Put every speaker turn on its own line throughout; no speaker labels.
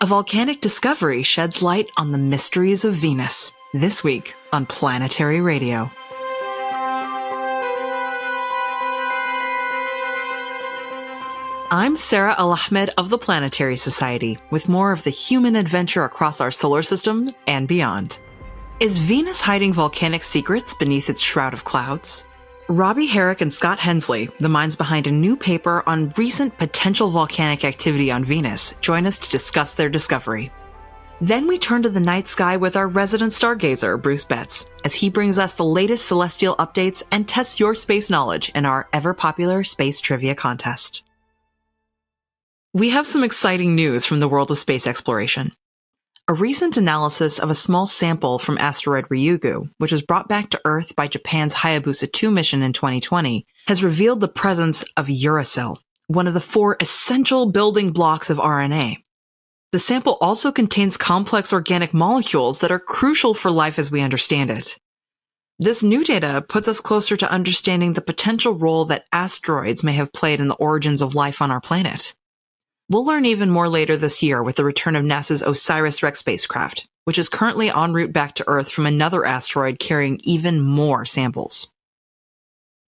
A volcanic discovery sheds light on the mysteries of Venus. This week on Planetary Radio. I'm Sarah Al Ahmed of the Planetary Society with more of the human adventure across our solar system and beyond. Is Venus hiding volcanic secrets beneath its shroud of clouds? Robbie Herrick and Scott Hensley, the minds behind a new paper on recent potential volcanic activity on Venus, join us to discuss their discovery. Then we turn to the night sky with our resident stargazer, Bruce Betts, as he brings us the latest celestial updates and tests your space knowledge in our ever popular space trivia contest. We have some exciting news from the world of space exploration. A recent analysis of a small sample from asteroid Ryugu, which was brought back to Earth by Japan's Hayabusa 2 mission in 2020, has revealed the presence of uracil, one of the four essential building blocks of RNA. The sample also contains complex organic molecules that are crucial for life as we understand it. This new data puts us closer to understanding the potential role that asteroids may have played in the origins of life on our planet. We'll learn even more later this year with the return of NASA's OSIRIS-REx spacecraft, which is currently en route back to Earth from another asteroid carrying even more samples.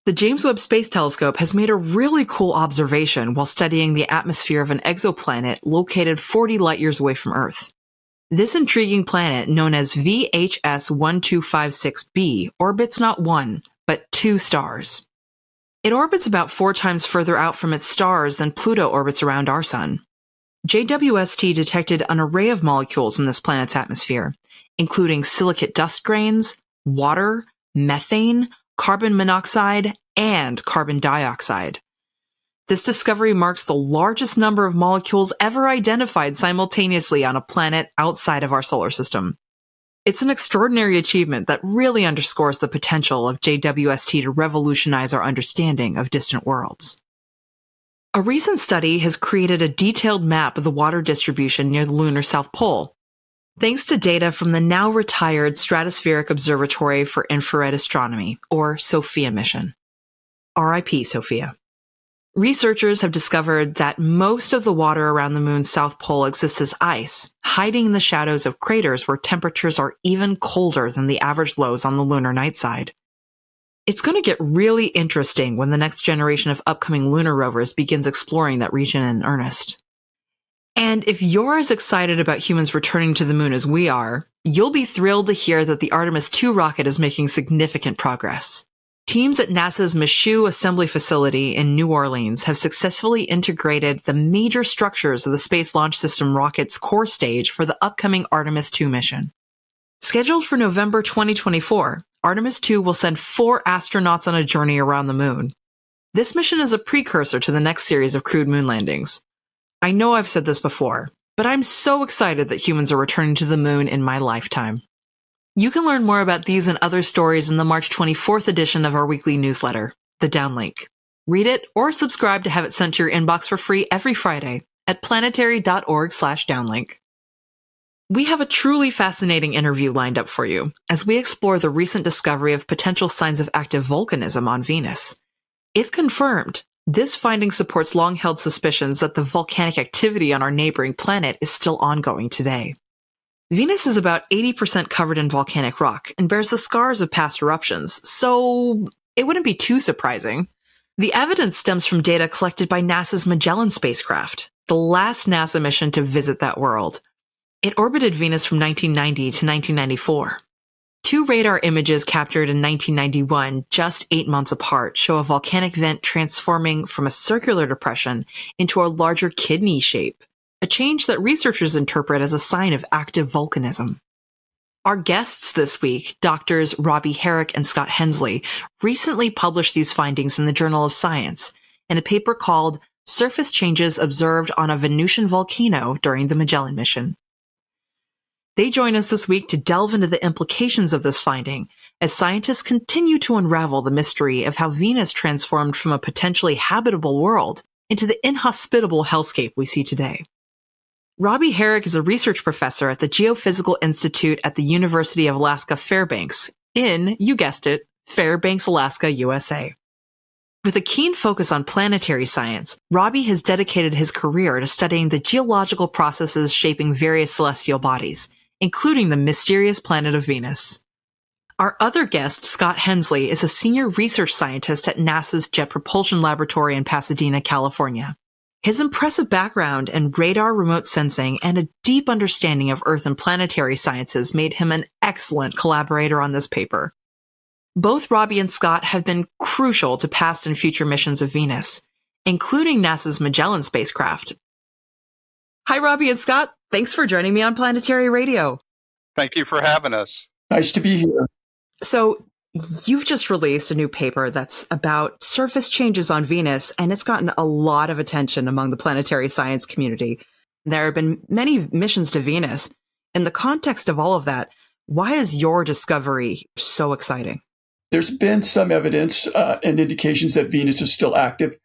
The James Webb Space Telescope has made a really cool observation while studying the atmosphere of an exoplanet located 40 light years away from Earth. This intriguing planet, known as VHS 1256b, orbits not one, but two stars. It orbits about four times further out from its stars than Pluto orbits around our sun. JWST detected an array of molecules in this planet's atmosphere, including silicate dust grains, water, methane, carbon monoxide, and carbon dioxide. This discovery marks the largest number of molecules ever identified simultaneously on a planet outside of our solar system. It's an extraordinary achievement that really underscores the potential of JWST to revolutionize our understanding of distant worlds. A recent study has created a detailed map of the water distribution near the lunar South Pole, thanks to data from the now retired Stratospheric Observatory for Infrared Astronomy, or SOFIA mission. RIP SOFIA. Researchers have discovered that most of the water around the moon's south pole exists as ice, hiding in the shadows of craters where temperatures are even colder than the average lows on the lunar night side. It's going to get really interesting when the next generation of upcoming lunar rovers begins exploring that region in earnest. And if you're as excited about humans returning to the moon as we are, you'll be thrilled to hear that the Artemis 2 rocket is making significant progress. Teams at NASA's Michoud Assembly Facility in New Orleans have successfully integrated the major structures of the Space Launch System rocket's core stage for the upcoming Artemis 2 mission. Scheduled for November 2024, Artemis 2 will send four astronauts on a journey around the moon. This mission is a precursor to the next series of crewed moon landings. I know I've said this before, but I'm so excited that humans are returning to the moon in my lifetime. You can learn more about these and other stories in the March 24th edition of our weekly newsletter, The Downlink. Read it or subscribe to have it sent to your inbox for free every Friday at planetary.org slash downlink. We have a truly fascinating interview lined up for you as we explore the recent discovery of potential signs of active volcanism on Venus. If confirmed, this finding supports long held suspicions that the volcanic activity on our neighboring planet is still ongoing today. Venus is about 80% covered in volcanic rock and bears the scars of past eruptions, so it wouldn't be too surprising. The evidence stems from data collected by NASA's Magellan spacecraft, the last NASA mission to visit that world. It orbited Venus from 1990 to 1994. Two radar images captured in 1991, just eight months apart, show a volcanic vent transforming from a circular depression into a larger kidney shape a change that researchers interpret as a sign of active volcanism. Our guests this week, doctors Robbie Herrick and Scott Hensley, recently published these findings in the Journal of Science in a paper called Surface Changes Observed on a Venusian Volcano During the Magellan Mission. They join us this week to delve into the implications of this finding as scientists continue to unravel the mystery of how Venus transformed from a potentially habitable world into the inhospitable hellscape we see today. Robbie Herrick is a research professor at the Geophysical Institute at the University of Alaska Fairbanks in, you guessed it, Fairbanks, Alaska, USA. With a keen focus on planetary science, Robbie has dedicated his career to studying the geological processes shaping various celestial bodies, including the mysterious planet of Venus. Our other guest, Scott Hensley, is a senior research scientist at NASA's Jet Propulsion Laboratory in Pasadena, California. His impressive background in radar remote sensing and a deep understanding of Earth and planetary sciences made him an excellent collaborator on this paper. Both Robbie and Scott have been crucial to past and future missions of Venus, including NASA's Magellan spacecraft. Hi, Robbie and Scott. Thanks for joining me on Planetary Radio.
Thank you for having us.
Nice to be here.
So, you've just released a new paper that's about surface changes on Venus, and it's gotten a lot of attention among the planetary science community. There have been many missions to Venus. In the context of all of that, why is your discovery so exciting?
There's been some evidence uh, and indications that Venus is still active,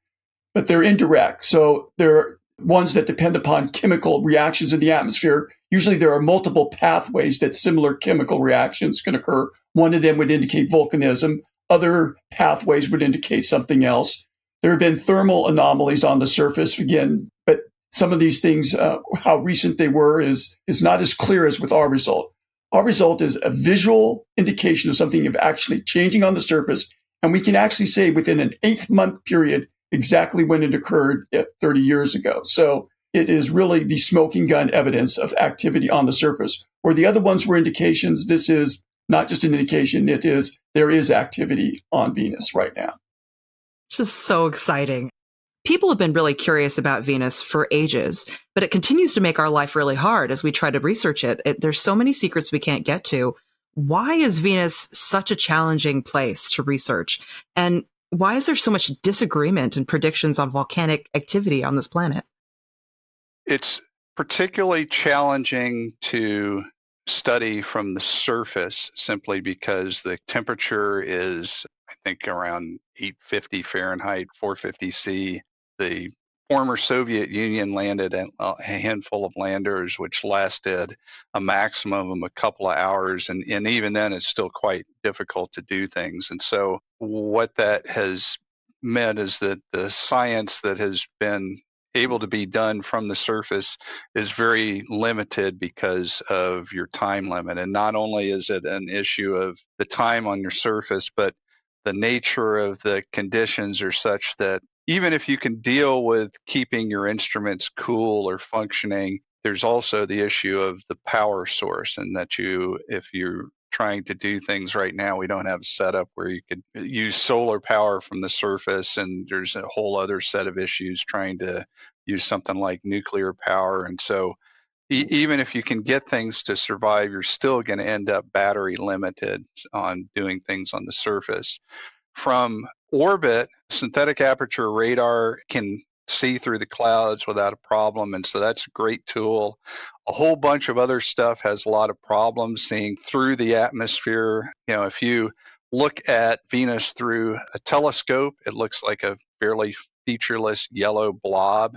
but they're indirect. So there ones that depend upon chemical reactions in the atmosphere. Usually there are multiple pathways that similar chemical reactions can occur. One of them would indicate volcanism. Other pathways would indicate something else. There have been thermal anomalies on the surface again, but some of these things, uh, how recent they were, is is not as clear as with our result. Our result is a visual indication of something of actually changing on the surface. And we can actually say within an eight month period exactly when it occurred eh, 30 years ago. So it is really the smoking gun evidence of activity on the surface. Where the other ones were indications, this is not just an indication, it is there is activity on Venus right now.
Just so exciting. People have been really curious about Venus for ages, but it continues to make our life really hard as we try to research it. it. There's so many secrets we can't get to. Why is Venus such a challenging place to research? And why is there so much disagreement and predictions on volcanic activity on this planet?
It's particularly challenging to study from the surface simply because the temperature is, I think, around 850 Fahrenheit, 450 C the former Soviet Union landed a handful of landers, which lasted a maximum of a couple of hours. And, and even then, it's still quite difficult to do things. And so, what that has meant is that the science that has been able to be done from the surface is very limited because of your time limit. And not only is it an issue of the time on your surface, but the nature of the conditions are such that even if you can deal with keeping your instruments cool or functioning, there's also the issue of the power source, and that you, if you're trying to do things right now, we don't have a setup where you could uh, use solar power from the surface, and there's a whole other set of issues trying to use something like nuclear power. And so, e- even if you can get things to survive, you're still going to end up battery limited on doing things on the surface. From orbit, synthetic aperture radar can see through the clouds without a problem. And so that's a great tool. A whole bunch of other stuff has a lot of problems seeing through the atmosphere. You know, if you look at Venus through a telescope, it looks like a fairly featureless yellow blob.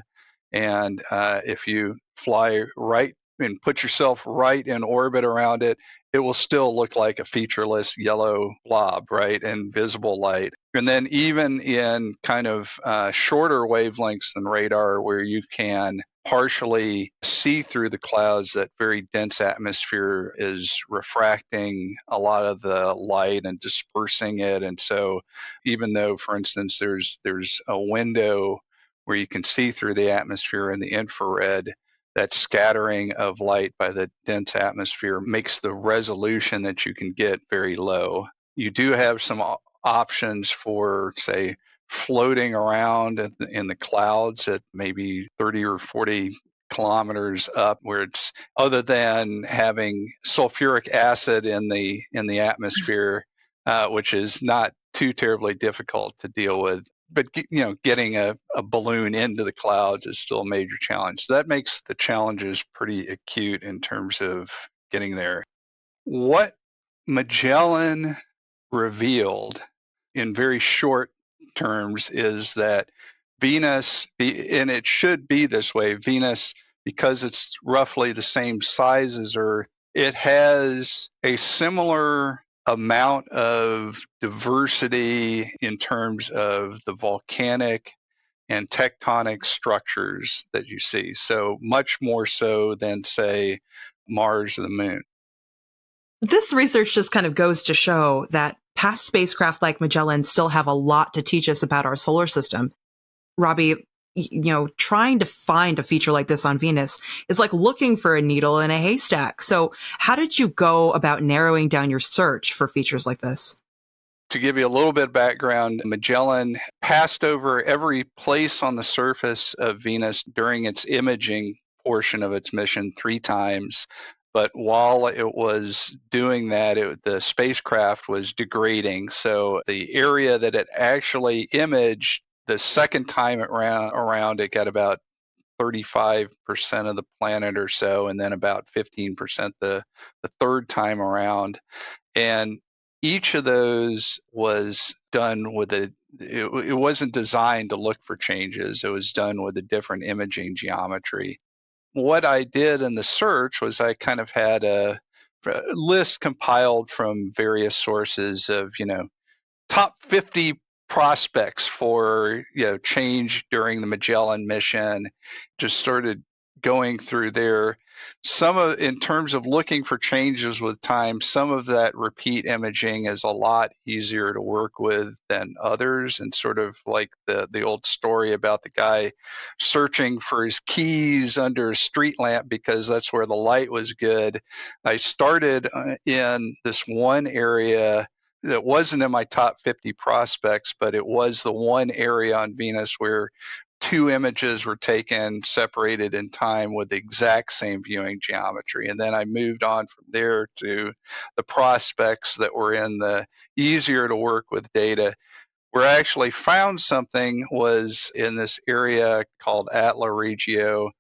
And uh, if you fly right and put yourself right in orbit around it, it will still look like a featureless yellow blob, right, in visible light. And then even in kind of uh, shorter wavelengths than radar, where you can partially see through the clouds, that very dense atmosphere is refracting a lot of the light and dispersing it. And so, even though, for instance, there's there's a window where you can see through the atmosphere in the infrared, that scattering of light by the dense atmosphere makes the resolution that you can get very low. You do have some options for, say, floating around in the clouds at maybe 30 or 40 kilometers up where it's other than having sulfuric acid in the in the atmosphere uh, which is not too terribly difficult to deal with but you know, getting a, a balloon into the clouds is still a major challenge. So that makes the challenges pretty acute in terms of getting there. What Magellan revealed in very short terms is that Venus, and it should be this way, Venus, because it's roughly the same size as Earth, it has a similar amount of diversity in terms of the volcanic and tectonic structures that you see. So much more so than, say, Mars or the moon.
This research just kind of goes to show that past spacecraft like Magellan still have a lot to teach us about our solar system. Robbie, you know, trying to find a feature like this on Venus is like looking for a needle in a haystack. So, how did you go about narrowing down your search for features like this?
To give you a little bit of background, Magellan passed over every place on the surface of Venus during its imaging portion of its mission three times. But while it was doing that, it, the spacecraft was degrading. So the area that it actually imaged the second time it ran around it got about 35% of the planet or so, and then about 15% the, the third time around. And each of those was done with a, it, it wasn't designed to look for changes, it was done with a different imaging geometry. What I did in the search was I kind of had a, list compiled from various sources of, you know, top 50 prospects for you know change during the Magellan mission. Just started going through there. Some of, in terms of looking for changes with time, some of that repeat imaging is a lot easier to work with than others. And sort of like the, the old story about the guy searching for his keys under a street lamp because that's where the light was good. I started uh, in this one area that wasn't in my top 50 prospects, but it was the one area on Venus where two images were taken separated in time with the exact same viewing geometry. And then I moved on from there to the prospects that were in the easier to work with data. Where I actually found something was in this area called Atla Regio,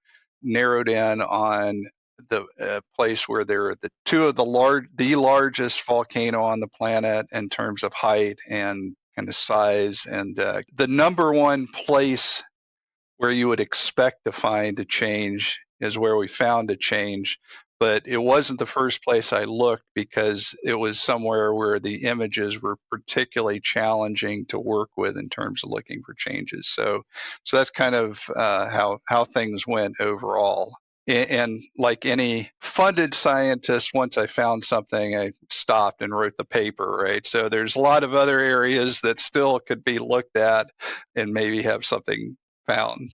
narrowed in on the uh, place where there are the two of the large, the largest volcano on the planet in terms of height and kind of size, and uh, the number one place where you would expect to find a change is where we found a change. But it wasn't the first place I looked because it was somewhere where the images were particularly challenging to work with in terms of looking for changes. So, so that's kind of uh, how how things went overall and like any funded scientist once i found something i stopped and wrote the paper right? So there's a lot of other areas that still could be looked at and maybe have something found.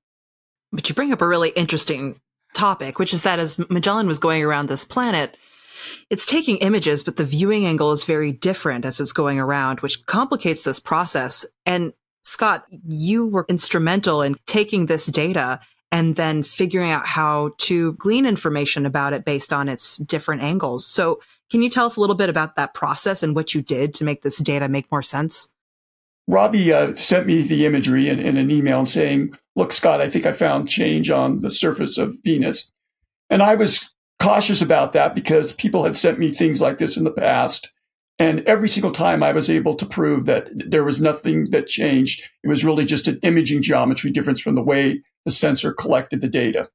But you bring up a really interesting topic which is that as magellan was going around this planet it's taking images but the viewing angle is very different as it's going around which complicates this process. And Scott, you were instrumental in taking this data and then figuring out how to glean information about it based on its different angles. So, can you tell us a little bit about that process and what you did to make this data make more sense?
Robbie uh, sent me the imagery in, in, an email saying, Look, Scott, I think I found change on the surface of Venus. And I was cautious about that because people had sent me things like this in the past. And every single time I was able to prove that there was nothing that changed. It was really just an imaging geometry difference from the way the sensor collected the data.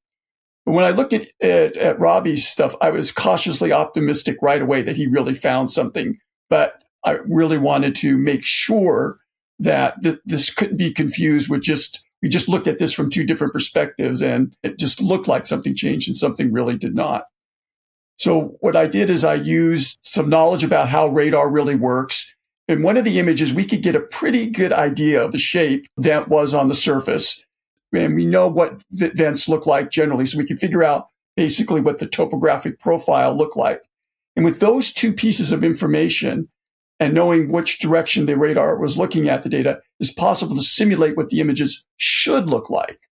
But when I looked at, at, at Robbie's stuff, I was cautiously optimistic right away that he really found something. But I really wanted to make sure that th- this couldn't be confused with just, we just looked at this from two different perspectives and it just looked like something changed and something really did not. So what I did is I used some knowledge about how radar really works. In one of the images, we could get a pretty good idea of the shape that was on the surface. And we know what vents look like generally. So we can figure out basically what the topographic profile looked like. And with those two pieces of information and knowing which direction the radar was looking at the data, it's possible to simulate what the images should look like.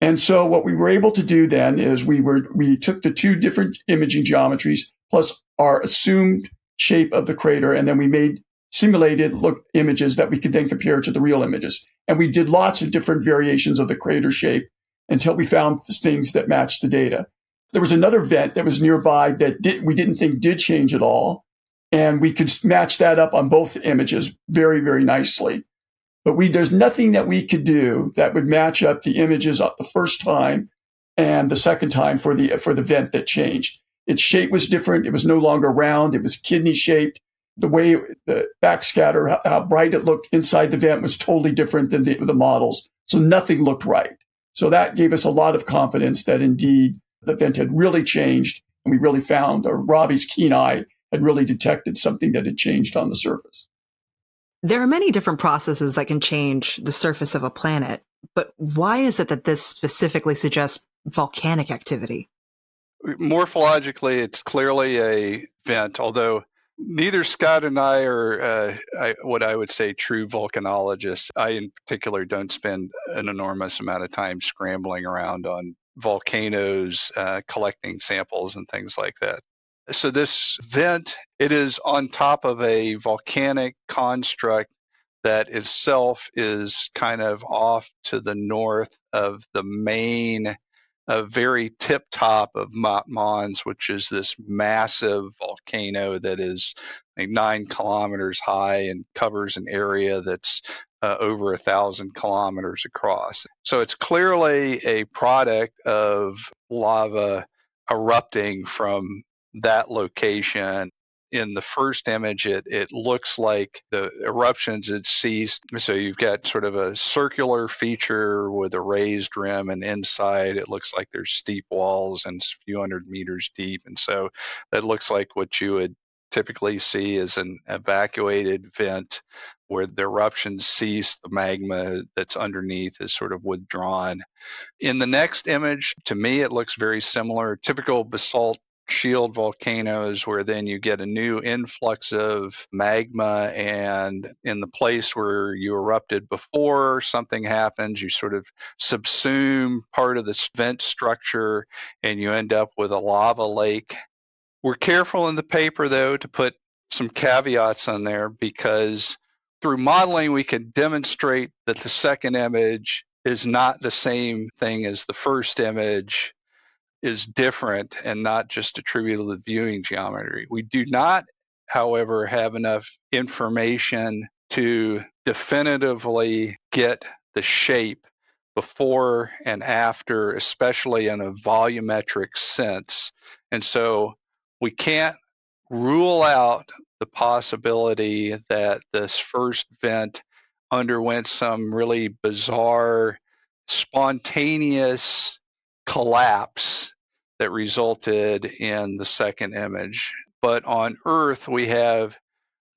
And so what we were able to do then is we were, we took the two different imaging geometries plus our assumed shape of the crater. And then we made simulated look images that we could then compare to the real images. And we did lots of different variations of the crater shape until we found things that matched the data. There was another vent that was nearby that did, we didn't think did change at all. And we could match that up on both images very, very nicely. But we, there's nothing that we could do that would match up the images up the first time and the second time for the, for the vent that changed. Its shape was different. It was no longer round. It was kidney shaped. the way the backscatter, how, how bright it looked inside the vent was totally different than the, the models. So nothing looked right. So that gave us a lot of confidence that indeed the vent had really changed. And we really found, or Robbie's keen eye had really detected something that had changed on the surface.
There are many different processes that can change the surface of a planet, but why is it that this specifically suggests volcanic activity?
Morphologically, it's clearly a vent, although neither Scott and I are uh, I, what I would say true volcanologists. I, in particular, don't spend an enormous amount of time scrambling around on volcanoes, uh, collecting samples and things like that. So this vent, it is on top of a volcanic construct that itself is kind of off to the north of the main a very tip top of Maat Mons, which is this massive volcano that is like nine kilometers high and covers an area that's uh, over a thousand kilometers across. So it's clearly a product of lava erupting from that location in the first image, it, it looks like the eruptions had ceased. So you've got sort of a circular feature with a raised rim, and inside it looks like there's steep walls and a few hundred meters deep. And so that looks like what you would typically see as an evacuated vent where the eruptions cease, the magma that's underneath is sort of withdrawn. In the next image, to me, it looks very similar. Typical basalt shield volcanoes where then you get a new influx of magma and in the place where you erupted before something happens you sort of subsume part of this vent structure and you end up with a lava lake. We're careful in the paper though to put some caveats on there because through modeling we can demonstrate that the second image is not the same thing as the first image is different and not just attributable to viewing geometry. We do not, however, have enough information to definitively get the shape before and after, especially in a volumetric sense. And so we can't rule out the possibility that this first vent underwent some really bizarre, spontaneous collapse that resulted in the second image. But on Earth, we have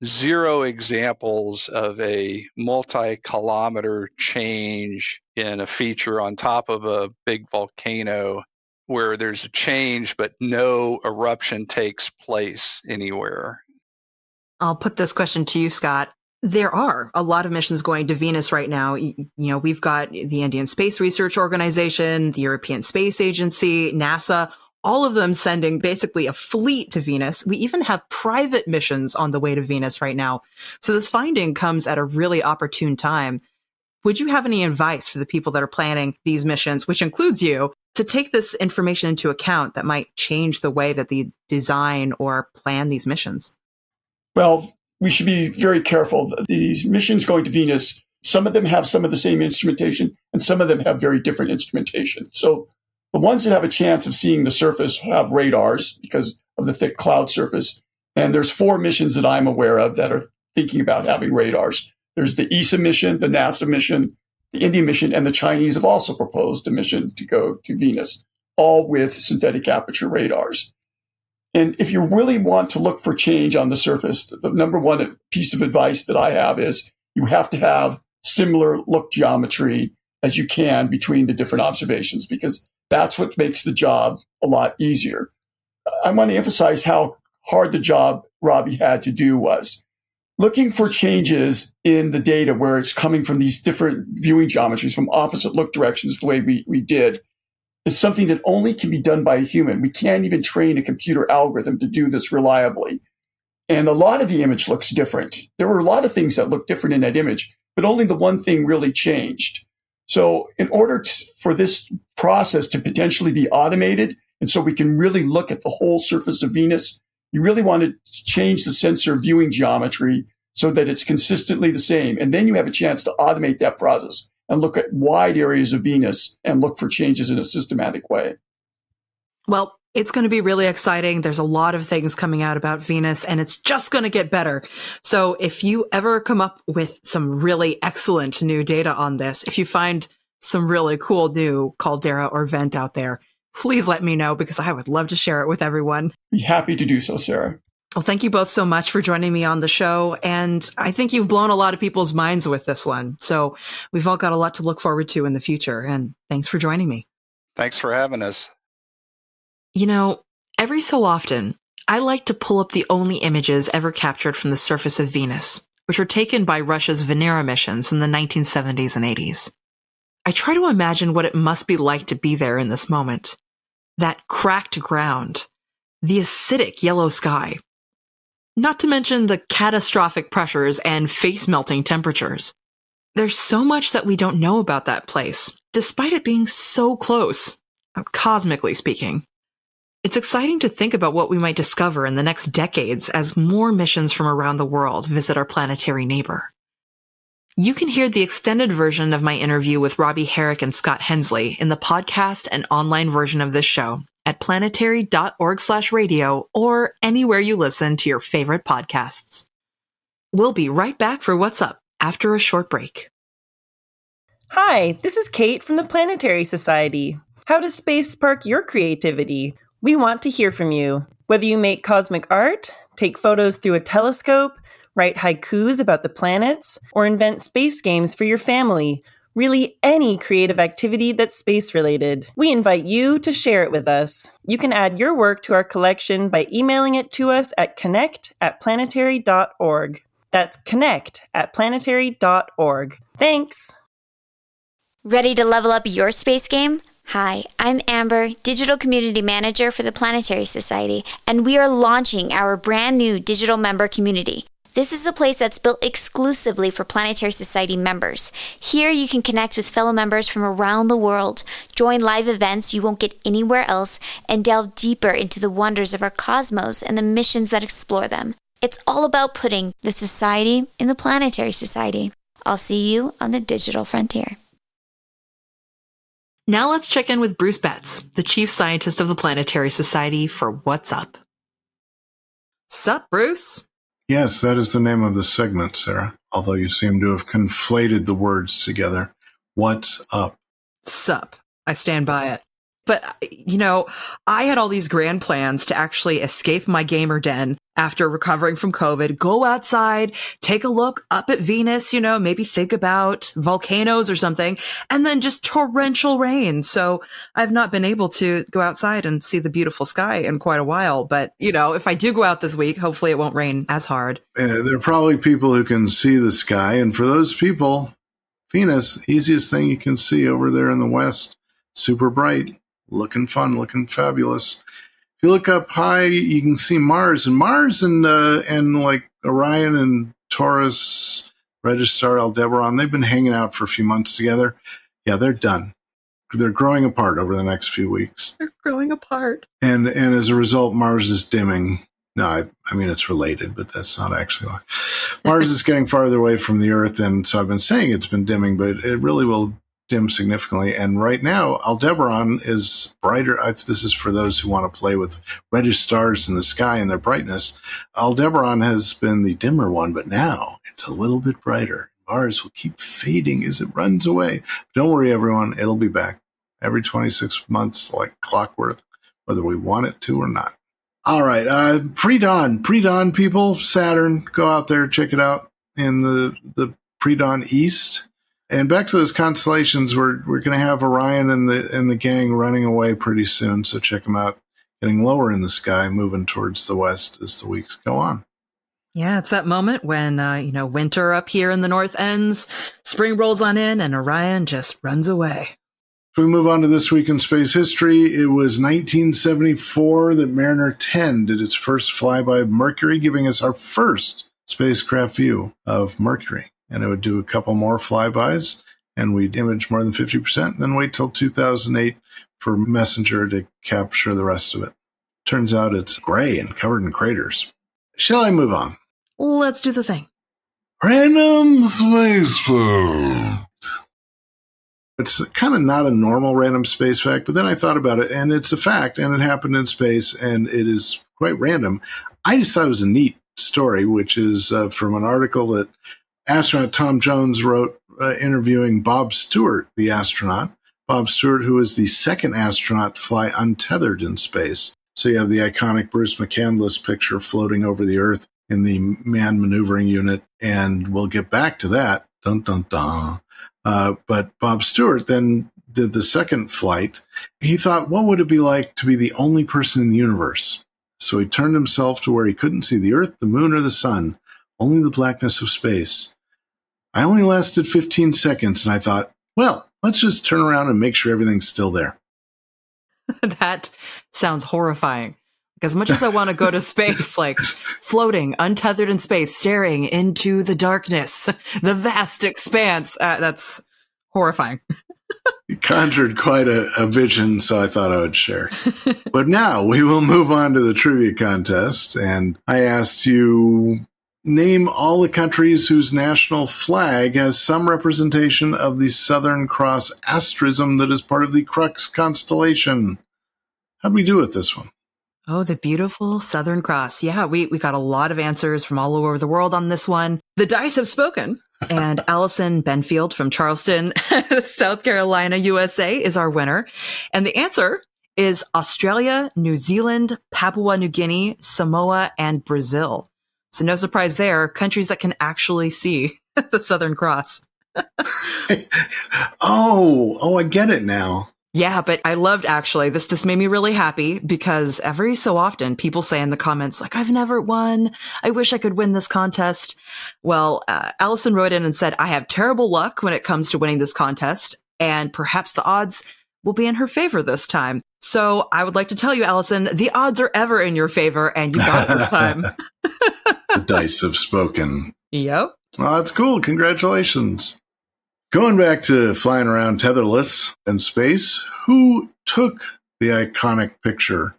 zero examples of a multi kilometer change in a feature on top of a big volcano where there's a change, but no eruption takes place anywhere.
I'll put this question to you, Scott. There are a lot of missions going to Venus right now. You know, we've got the Indian Space Research Organization, the European Space Agency, NASA, all of them sending basically a fleet to Venus. We even have private missions on the way to Venus right now. So this finding comes at a really opportune time. Would you have any advice for the people that are planning these missions, which includes you, to take this information into account that might change the way that they design or plan these missions?
Well, we should be very careful. These missions going to Venus, some of them have some of the same instrumentation and some of them have very different instrumentation. So the ones that have a chance of seeing the surface have radars because of the thick cloud surface. And there's four missions that I'm aware of that are thinking about having radars. There's the ESA mission, the NASA mission, the Indian mission, and the Chinese have also proposed a mission to go to Venus, all with synthetic aperture radars. And if you really want to look for change on the surface, the number one piece of advice that I have is you have to have similar look geometry as you can between the different observations because that's what makes the job a lot easier. I want to emphasize how hard the job Robbie had to do was looking for changes in the data where it's coming from these different viewing geometries from opposite look directions the way we, we did is something that only can be done by a human. We can't even train a computer algorithm to do this reliably. And a lot of the image looks different. There were a lot of things that looked different in that image, but only the one thing really changed. So in order to, for this process to potentially be automated, and so we can really look at the whole surface of Venus, you really want to change the sensor viewing geometry so that it's consistently the same. And then you have a chance to automate that process and look at wide areas of Venus and look for changes in a systematic way.
Well, It's going to be really exciting. There's a lot of things coming out about Venus and it's just going to get better. So if you ever come up with some really excellent new data on this, if you find some really cool new caldera or vent out there, please let me know because I would love to share it with everyone.
Be happy to do so, Sarah.
Well, thank you both so much for joining me on the show. And I think you've blown a lot of people's minds with this one. So we've all got a lot to look forward to in the future. And thanks for joining me.
Thanks for having us.
You know, every so often, I like to pull up the only images ever captured from the surface of Venus, which were taken by Russia's Venera missions in the 1970s and 80s. I try to imagine what it must be like to be there in this moment. That cracked ground, the acidic yellow sky, not to mention the catastrophic pressures and face melting temperatures. There's so much that we don't know about that place, despite it being so close, cosmically speaking. It's exciting to think about what we might discover in the next decades as more missions from around the world visit our planetary neighbor. You can hear the extended version of my interview with Robbie Herrick and Scott Hensley in the podcast and online version of this show at planetary.org slash radio or anywhere you listen to your favorite podcasts. We'll be right back for What's Up after a short break.
Hi, this is Kate from the Planetary Society. How does space spark your creativity? We want to hear from you. Whether you make cosmic art, take photos through a telescope, write haikus about the planets, or invent space games for your family, really any creative activity that's space related. We invite you to share it with us. You can add your work to our collection by emailing it to us at connect at planetary.org. That's connect at planetary.org. Thanks!
Ready to level up your space game? Hi, I'm Amber, Digital Community Manager for the Planetary Society, and we are launching our brand new digital member community. This is a place that's built exclusively for Planetary Society members. Here you can connect with fellow members from around the world, join live events you won't get anywhere else, and delve deeper into the wonders of our cosmos and the missions that explore them. It's all about putting the society in the Planetary Society. I'll see you on the digital frontier.
Now let's check in with Bruce Betts, the chief scientist of the Planetary Society, for What's Up. Sup, Bruce?
Yes, that is the name of the segment, Sarah, although you seem to have conflated the words together. What's up?
Sup. I stand by it. But, you know, I had all these grand plans to actually escape my gamer den after recovering from COVID, go outside, take a look up at Venus, you know, maybe think about volcanoes or something, and then just torrential rain. So I've not been able to go outside and see the beautiful sky in quite a while. But, you know, if I do go out this week, hopefully it won't rain as hard.
Uh, there are probably people who can see the sky. And for those people, Venus, easiest thing you can see over there in the west, super bright looking fun, looking fabulous. If you look up high, you can see Mars, and Mars and uh, and like Orion and Taurus, Registar, Aldebaran, they've been hanging out for a few months together. Yeah, they're done. They're growing apart over the next few weeks.
They're growing apart,
and and as a result, Mars is dimming. No, I, I mean it's related, but that's not actually why. Mars is getting farther away from the Earth, and so I've been saying it's been dimming, but it really will dim significantly. And right now, Aldebaran is brighter. this is for those who want to play with reddish stars in the sky and their brightness. Aldebaran has been the dimmer one, but now it's a little bit brighter. Mars will keep fading as it runs away. Don't worry, everyone. It'll be back every 26 months, like clockwork, whether we want it to or not. All right. Uh, pre-dawn, pre-dawn people, Saturn, go out there, check it out in the, the pre-dawn east and back to those constellations, we're we're going to have Orion and the and the gang running away pretty soon. So check them out, getting lower in the sky, moving towards the west as the weeks go on.
Yeah, it's that moment when uh, you know winter up here in the north ends, spring rolls on in, and Orion just runs away.
If we move on to this week in space history, it was 1974 that Mariner 10 did its first flyby of Mercury, giving us our first spacecraft view of Mercury and it would do a couple more flybys and we'd image more than 50%, then wait till 2008 for Messenger to capture the rest of it. Turns out it's gray and covered in craters. Shall I move on?
Let's do the thing.
Random space facts. It's kind of not a normal random space fact, but then I thought about it and it's a fact and it happened in space and it is quite random. I just thought it was a neat story, which is uh, from an article that astronaut Tom Jones wrote uh, interviewing Bob Stewart, the astronaut. Bob Stewart, who is the second astronaut to fly untethered in space. So you have the iconic Bruce McCandless picture floating over the Earth in the manned maneuvering unit, and we'll get back to that. Dun dun dun. Uh, but Bob Stewart then did the second flight. He thought, what would it be like to be the only person in the universe? So he turned himself to where he couldn't see the Earth, the Moon, or the Sun, only the blackness of space. I only lasted 15 seconds, and I thought, well, let's just turn around and make sure everything's still there.
that sounds horrifying. As much as I want to go to space, like floating, untethered in space, staring into the darkness, the vast expanse, uh, that's horrifying.
you conjured quite a, a, vision, so I thought I would share. but now we will move on to the trivia contest. And I asked you name all the countries whose national flag has some representation of the Southern Cross asterism that is part of the Crux constellation. How'd we do with this one?
Oh, the beautiful Southern Cross. Yeah, we, we got a lot of answers from all over the world on this one. The dice have spoken. And Allison Benfield from Charleston, South Carolina, USA is our winner. And the answer is Australia, New Zealand, Papua New Guinea, Samoa, and Brazil. So no surprise there, countries that can actually see the Southern Cross.
oh, oh, I get it now.
Yeah, but I loved actually this. This made me really happy because every so often people say in the comments like, "I've never won. I wish I could win this contest." Well, uh, Allison wrote in and said, "I have terrible luck when it comes to winning this contest, and perhaps the odds will be in her favor this time." So I would like to tell you, Allison, the odds are ever in your favor, and you got it this time.
the dice have spoken.
Yep.
Oh, that's cool. Congratulations. Going back to flying around tetherless in space, who took the iconic picture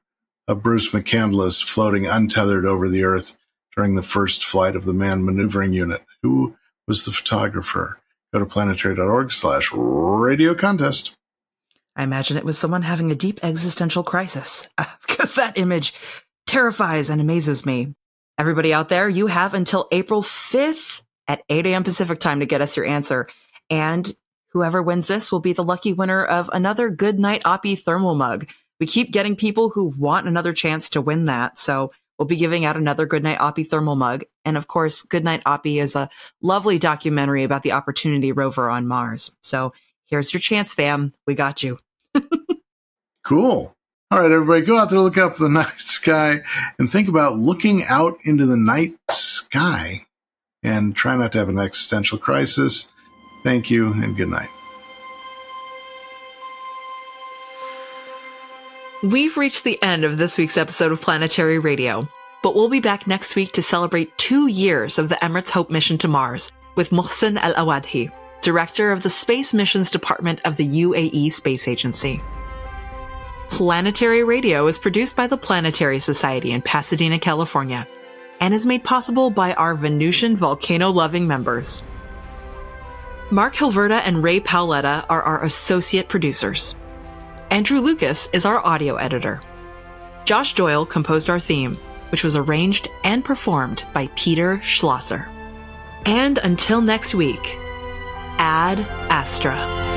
of Bruce McCandless floating untethered over the Earth during the first flight of the manned maneuvering unit? Who was the photographer? Go to planetary.org slash radio contest.
I imagine it was someone having a deep existential crisis because that image terrifies and amazes me. Everybody out there, you have until April 5th at 8 a.m. Pacific time to get us your answer. And whoever wins this will be the lucky winner of another Good Night Oppy thermal mug. We keep getting people who want another chance to win that. So we'll be giving out another Goodnight Oppy thermal mug. And of course, Goodnight Oppy is a lovely documentary about the Opportunity rover on Mars. So here's your chance, fam. We got you.
cool. All right, everybody, go out there, look up the night sky, and think about looking out into the night sky and try not to have an existential crisis. Thank you and good night.
We've reached the end of this week's episode of Planetary Radio, but we'll be back next week to celebrate two years of the Emirates Hope mission to Mars with Mohsen Al Awadhi, director of the Space Missions Department of the UAE Space Agency. Planetary Radio is produced by the Planetary Society in Pasadena, California, and is made possible by our Venusian volcano loving members. Mark Hilverda and Ray Paoletta are our associate producers. Andrew Lucas is our audio editor. Josh Doyle composed our theme, which was arranged and performed by Peter Schlosser. And until next week, Ad Astra.